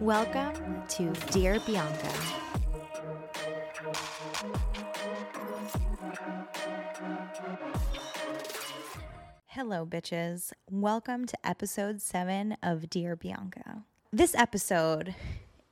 Welcome to Dear Bianca. Hello, bitches. Welcome to episode seven of Dear Bianca. This episode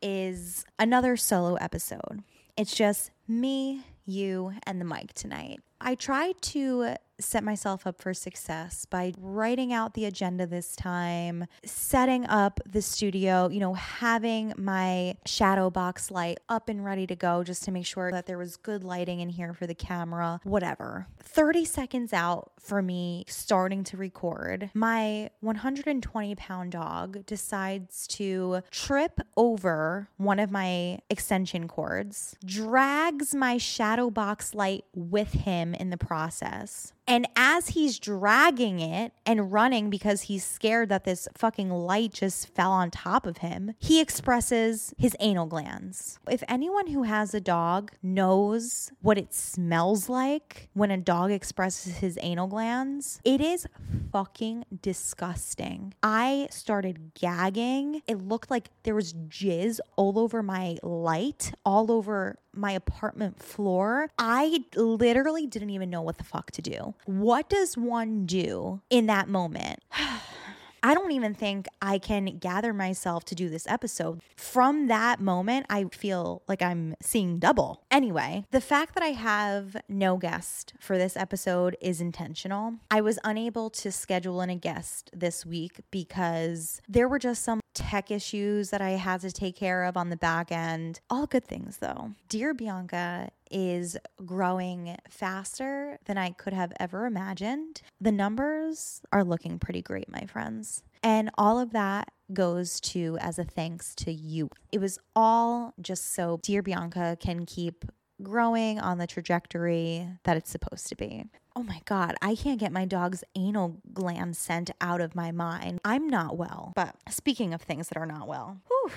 is another solo episode. It's just me, you, and the mic tonight. I try to set myself up for success by writing out the agenda this time, setting up the studio, you know, having my shadow box light up and ready to go just to make sure that there was good lighting in here for the camera, whatever. 30 seconds out for me starting to record, my 120 pound dog decides to trip over one of my extension cords, drags my shadow box light with him in the process. And as he's dragging it and running because he's scared that this fucking light just fell on top of him, he expresses his anal glands. If anyone who has a dog knows what it smells like when a dog expresses his anal glands, it is fucking disgusting. I started gagging. It looked like there was jizz all over my light, all over my apartment floor. I literally didn't even know what the fuck to do. What does one do in that moment? I don't even think I can gather myself to do this episode. From that moment, I feel like I'm seeing double. Anyway, the fact that I have no guest for this episode is intentional. I was unable to schedule in a guest this week because there were just some tech issues that I had to take care of on the back end. All good things though. Dear Bianca is growing faster than I could have ever imagined. The numbers are looking pretty great, my friends. And all of that goes to as a thanks to you. It was all just so Dear Bianca can keep growing on the trajectory that it's supposed to be. Oh my God, I can't get my dog's anal gland scent out of my mind. I'm not well. But speaking of things that are not well, whew,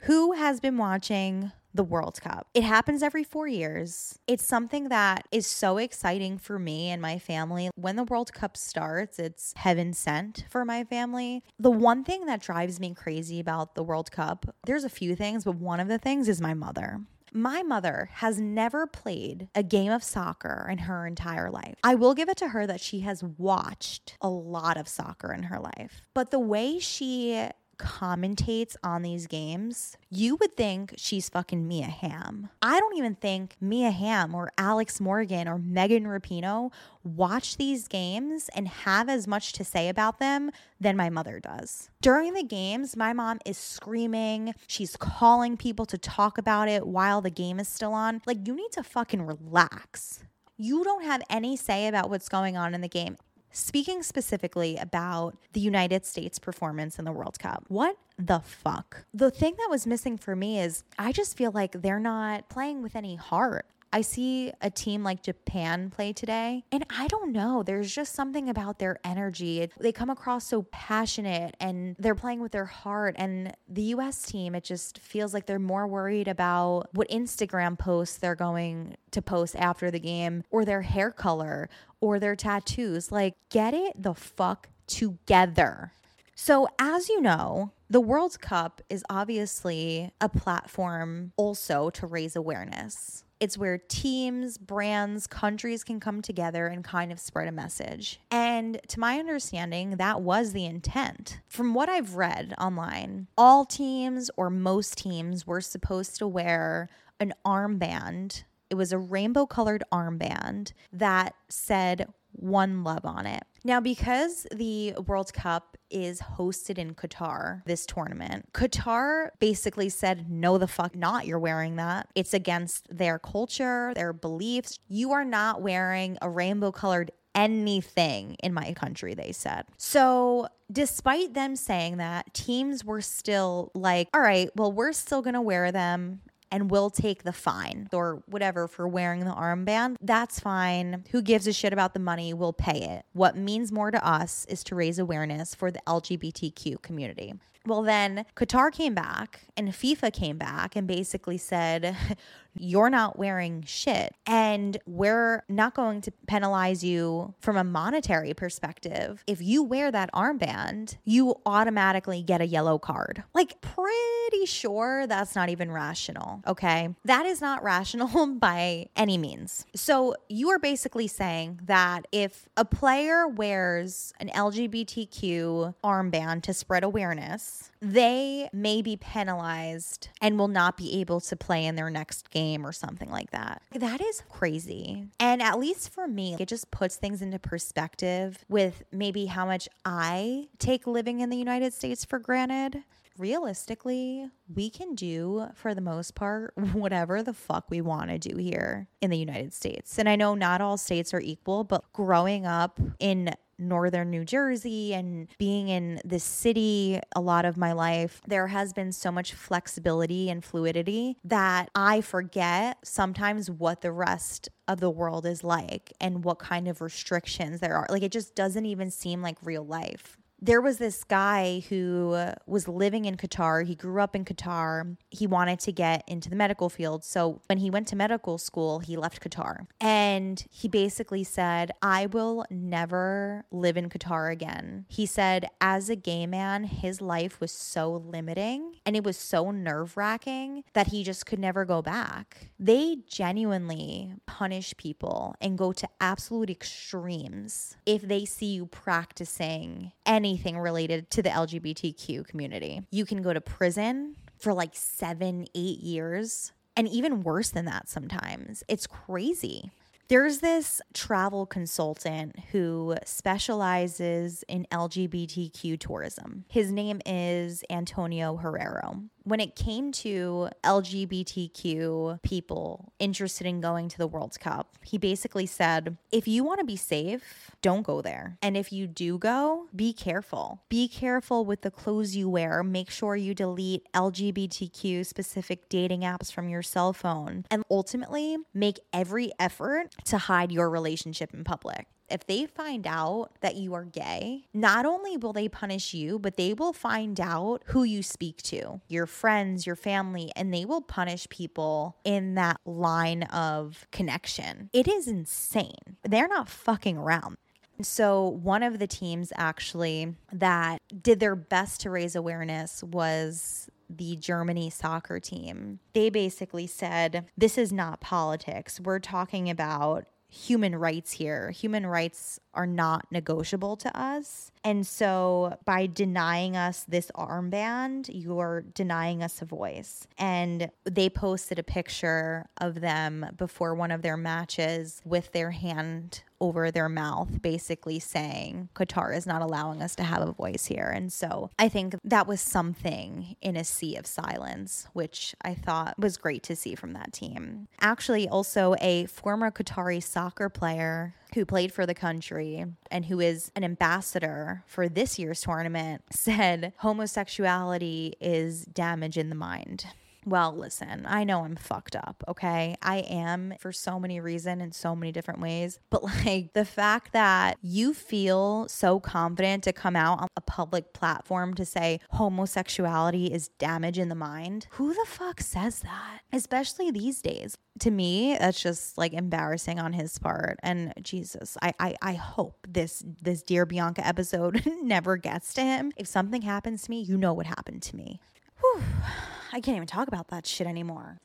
who has been watching the World Cup. It happens every four years. It's something that is so exciting for me and my family. When the World Cup starts, it's heaven sent for my family. The one thing that drives me crazy about the World Cup, there's a few things, but one of the things is my mother. My mother has never played a game of soccer in her entire life. I will give it to her that she has watched a lot of soccer in her life. But the way she commentates on these games, you would think she's fucking Mia Hamm. I don't even think Mia Hamm or Alex Morgan or Megan Rapinoe watch these games and have as much to say about them than my mother does. During the games, my mom is screaming. She's calling people to talk about it while the game is still on. Like, you need to fucking relax. You don't have any say about what's going on in the game. Speaking specifically about the United States performance in the World Cup, what the fuck? The thing that was missing for me is I just feel like they're not playing with any heart. I see a team like Japan play today, and I don't know. There's just something about their energy. They come across so passionate and they're playing with their heart. And the US team, it just feels like they're more worried about what Instagram posts they're going to post after the game or their hair color or their tattoos. Like, get it the fuck together. So, as you know, the World Cup is obviously a platform also to raise awareness. It's where teams, brands, countries can come together and kind of spread a message. And to my understanding, that was the intent. From what I've read online, all teams or most teams were supposed to wear an armband. It was a rainbow colored armband that said one love on it. Now, because the World Cup is hosted in Qatar, this tournament, Qatar basically said, no, the fuck not, you're wearing that. It's against their culture, their beliefs. You are not wearing a rainbow colored anything in my country, they said. So, despite them saying that, teams were still like, all right, well, we're still gonna wear them and we'll take the fine or whatever for wearing the armband. That's fine. Who gives a shit about the money? We'll pay it. What means more to us is to raise awareness for the LGBTQ community. Well, then Qatar came back and FIFA came back and basically said, You're not wearing shit. And we're not going to penalize you from a monetary perspective. If you wear that armband, you automatically get a yellow card. Like, pretty sure that's not even rational. Okay. That is not rational by any means. So, you are basically saying that if a player wears an LGBTQ armband to spread awareness, they may be penalized and will not be able to play in their next game or something like that. That is crazy. And at least for me, it just puts things into perspective with maybe how much I take living in the United States for granted realistically, we can do for the most part whatever the fuck we want to do here in the United States. And I know not all states are equal, but growing up in northern New Jersey and being in this city a lot of my life, there has been so much flexibility and fluidity that I forget sometimes what the rest of the world is like and what kind of restrictions there are. Like it just doesn't even seem like real life there was this guy who was living in Qatar. He grew up in Qatar. He wanted to get into the medical field. So when he went to medical school, he left Qatar. And he basically said, I will never live in Qatar again. He said, as a gay man, his life was so limiting and it was so nerve wracking that he just could never go back. They genuinely punish people and go to absolute extremes if they see you practicing any anything related to the LGBTQ community. You can go to prison for like seven, eight years, and even worse than that sometimes. It's crazy. There's this travel consultant who specializes in LGBTQ tourism. His name is Antonio Herrero when it came to LGBTQ people interested in going to the World Cup, he basically said, if you want to be safe, don't go there. And if you do go, be careful. Be careful with the clothes you wear. Make sure you delete LGBTQ specific dating apps from your cell phone. And ultimately, make every effort to hide your relationship in public if they find out that you are gay, not only will they punish you, but they will find out who you speak to, your friends, your family, and they will punish people in that line of connection. It is insane. They're not fucking around. So, one of the teams actually that did their best to raise awareness was the Germany soccer team. They basically said, This is not politics. We're talking about human rights here. Human rights are not negotiable to us. And so by denying us this armband, you're denying us a voice. And they posted a picture of them before one of their matches with their hand over their mouth, basically saying Qatar is not allowing us to have a voice here. And so I think that was something in a sea of silence, which I thought was great to see from that team. Actually, also a former Qatari soccer player who played for the country and who is an ambassador for this year's tournament said homosexuality is damage in the mind. Well, listen, I know I'm fucked up, okay? I am for so many reasons in so many different ways. But like the fact that you feel so confident to come out on a public platform to say homosexuality is damage in the mind, who the fuck says that? Especially these days. To me, that's just like embarrassing on his part. And Jesus, I I, I hope this this Dear Bianca episode never gets to him. If something happens to me, you know what happened to me. Whew. I can't even talk about that shit anymore.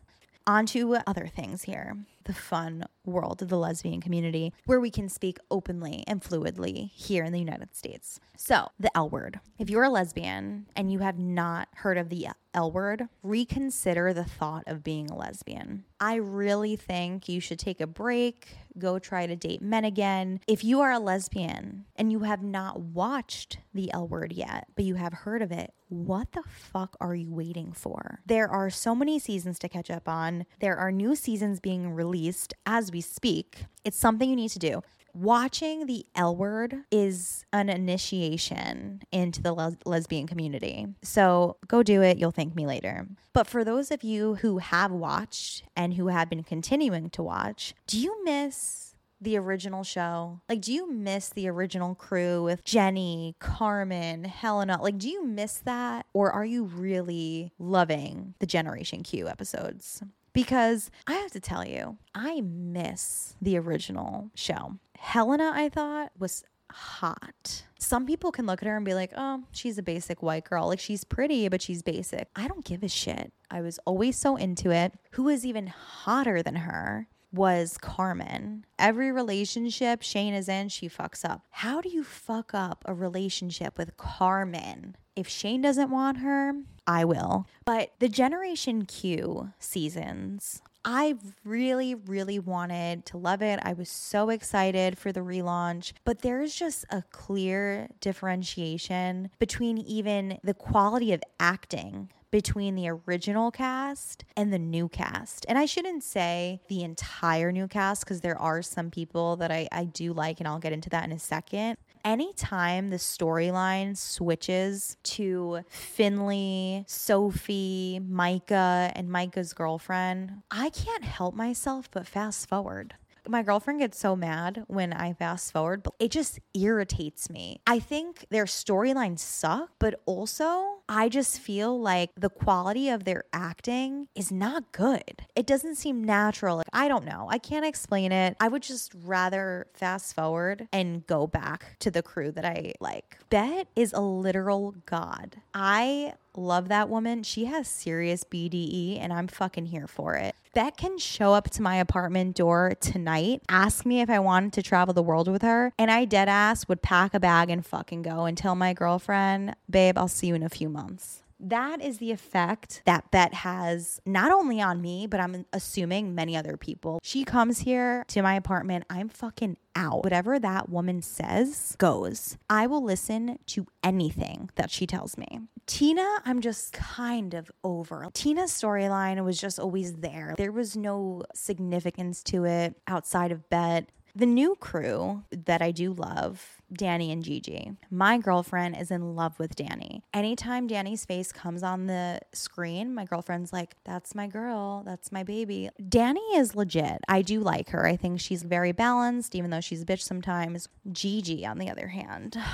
On to other things here the fun world of the lesbian community where we can speak openly and fluidly here in the United States. So, the L word. If you're a lesbian and you have not heard of the L word, reconsider the thought of being a lesbian. I really think you should take a break, go try to date men again. If you are a lesbian and you have not watched the L word yet, but you have heard of it, what the fuck are you waiting for? There are so many seasons to catch up on. There are new seasons being released as we speak. It's something you need to do watching the L word is an initiation into the les- lesbian community. So go do it. You'll thank me later. But for those of you who have watched and who have been continuing to watch, do you miss the original show? Like, do you miss the original crew with Jenny, Carmen, Helena? Like, do you miss that? Or are you really loving the Generation Q episodes? Because I have to tell you, I miss the original show. Helena, I thought, was hot. Some people can look at her and be like, oh, she's a basic white girl. Like, she's pretty, but she's basic. I don't give a shit. I was always so into it. Who is even hotter than her? was Carmen. Every relationship Shane is in, she fucks up. How do you fuck up a relationship with Carmen? If Shane doesn't want her, I will. But the Generation Q seasons, I really, really wanted to love it. I was so excited for the relaunch, but there's just a clear differentiation between even the quality of acting between the original cast and the new cast. And I shouldn't say the entire new cast because there are some people that I, I do like, and I'll get into that in a second. Anytime the storyline switches to Finley, Sophie, Micah, and Micah's girlfriend, I can't help myself but fast forward my girlfriend gets so mad when I fast forward, but it just irritates me. I think their storylines suck, but also I just feel like the quality of their acting is not good. It doesn't seem natural. Like, I don't know. I can't explain it. I would just rather fast forward and go back to the crew that I like. Bette is a literal god. I love that woman. She has serious BDE and I'm fucking here for it. Bette can show up to my apartment door tonight, ask me if I wanted to travel the world with her, and I dead ass would pack a bag and fucking go and tell my girlfriend, babe, I'll see you in a few months. That is the effect that Bette has not only on me, but I'm assuming many other people. She comes here to my apartment. I'm fucking out. Whatever that woman says goes. I will listen to anything that she tells me. Tina, I'm just kind of over. Tina's storyline was just always there. There was no significance to it outside of Bette. The new crew that I do love, Dani and Gigi. My girlfriend is in love with Dani. Anytime Dani's face comes on the screen, my girlfriend's like, that's my girl, that's my baby. Dani is legit. I do like her. I think she's very balanced, even though she's a bitch sometimes. Gigi, on the other hand,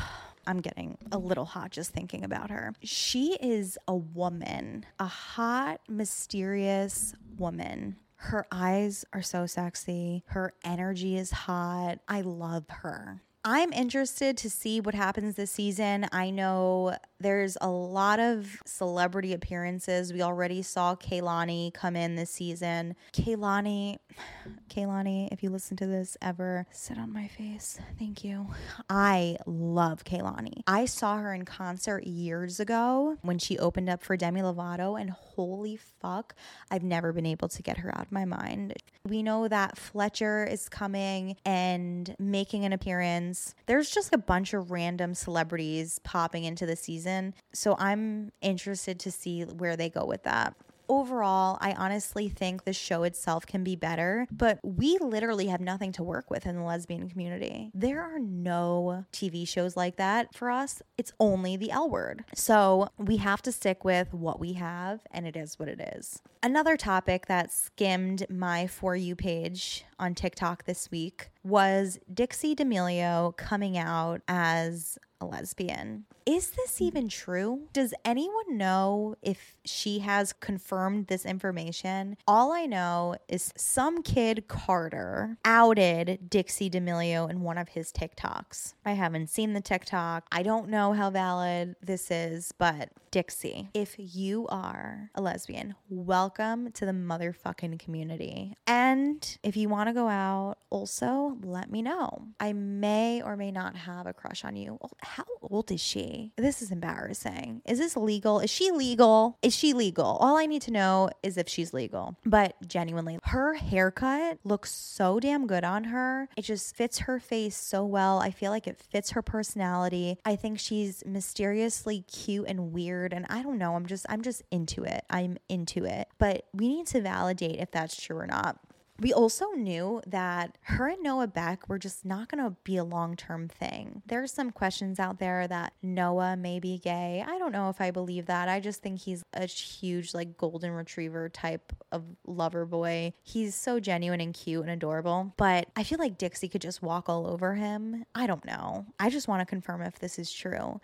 I'm getting a little hot just thinking about her. She is a woman, a hot, mysterious woman. Her eyes are so sexy. Her energy is hot. I love her. I'm interested to see what happens this season. I know there's a lot of celebrity appearances. We already saw Kehlani come in this season. Kehlani, Kehlani, if you listen to this ever, sit on my face. Thank you. I love Kehlani. I saw her in concert years ago when she opened up for Demi Lovato, and holy fuck, I've never been able to get her out of my mind. We know that Fletcher is coming and making an appearance there's just a bunch of random celebrities popping into the season. So I'm interested to see where they go with that overall, I honestly think the show itself can be better, but we literally have nothing to work with in the lesbian community. There are no TV shows like that for us. It's only the L word. So we have to stick with what we have, and it is what it is. Another topic that skimmed my For You page on TikTok this week was Dixie D'Amelio coming out as a lesbian. Is this mm. even true? Does anyone know if she has confirmed this information? All I know is some kid, Carter, outed Dixie D'Amelio in one of his TikToks. I haven't seen the TikTok. I don't know how valid this is, but Dixie, if you are a lesbian, welcome to the motherfucking community. And if you want to go out, also let me know. I may or may not have a crush on you. How old is she? This is embarrassing. Is this legal? Is she legal? Is she legal? All I need to know is if she's legal. But genuinely, her haircut looks so damn good on her. It just fits her face so well. I feel like it fits her personality. I think she's mysteriously cute and weird and I don't know, I'm just I'm just into it. I'm into it. But we need to validate if that's true or not We also knew that her and Noah Beck were just not going to be a long term thing. There's some questions out there that Noah may be gay. I don't know if I believe that. I just think he's a huge, like, golden retriever type of lover boy. He's so genuine and cute and adorable. But I feel like Dixie could just walk all over him. I don't know. I just want to confirm if this is true.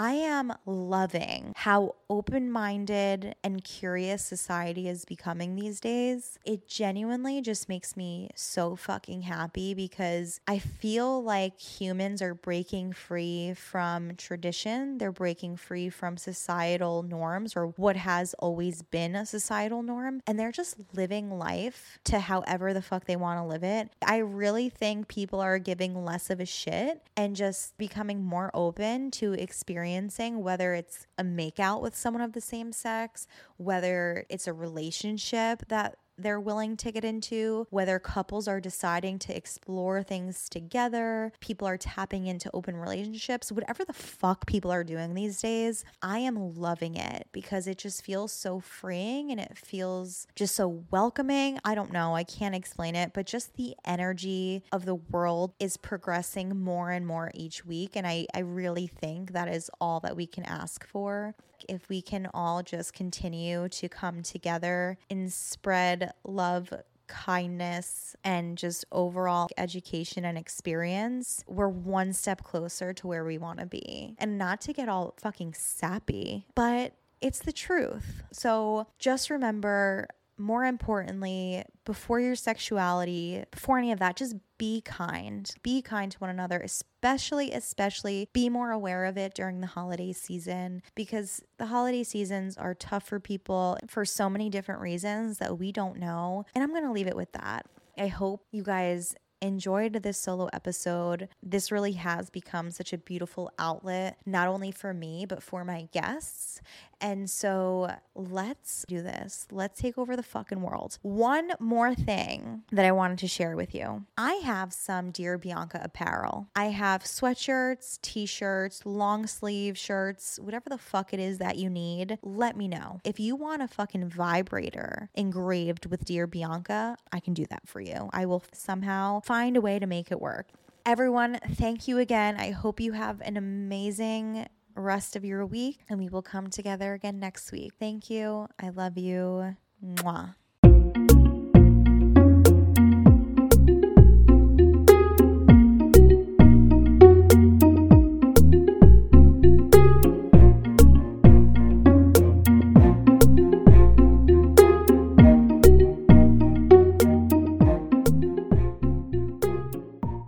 I am loving how open minded and curious society is becoming these days. It genuinely just makes me so fucking happy because I feel like humans are breaking free from tradition. They're breaking free from societal norms or what has always been a societal norm. And they're just living life to however the fuck they want to live it. I really think people are giving less of a shit and just becoming more open to experience experiencing, whether it's a makeout with someone of the same sex, whether it's a relationship that they're willing to get into, whether couples are deciding to explore things together, people are tapping into open relationships, whatever the fuck people are doing these days, I am loving it because it just feels so freeing and it feels just so welcoming. I don't know, I can't explain it, but just the energy of the world is progressing more and more each week. And I, I really think that is all that we can ask for if we can all just continue to come together and spread love, kindness, and just overall education and experience, we're one step closer to where we want to be. And not to get all fucking sappy, but it's the truth. So just remember more importantly, before your sexuality, before any of that, just be kind. Be kind to one another, especially, especially be more aware of it during the holiday season because the holiday seasons are tough for people for so many different reasons that we don't know. And I'm going to leave it with that. I hope you guys enjoyed this solo episode. This really has become such a beautiful outlet, not only for me, but for my guests. And so let's do this. Let's take over the fucking world. One more thing that I wanted to share with you I have some Dear Bianca apparel. I have sweatshirts, t shirts, long sleeve shirts, whatever the fuck it is that you need. Let me know. If you want a fucking vibrator engraved with Dear Bianca, I can do that for you. I will somehow find a way to make it work. Everyone, thank you again. I hope you have an amazing rest of your week and we will come together again next week. Thank you. I love you. Mwah.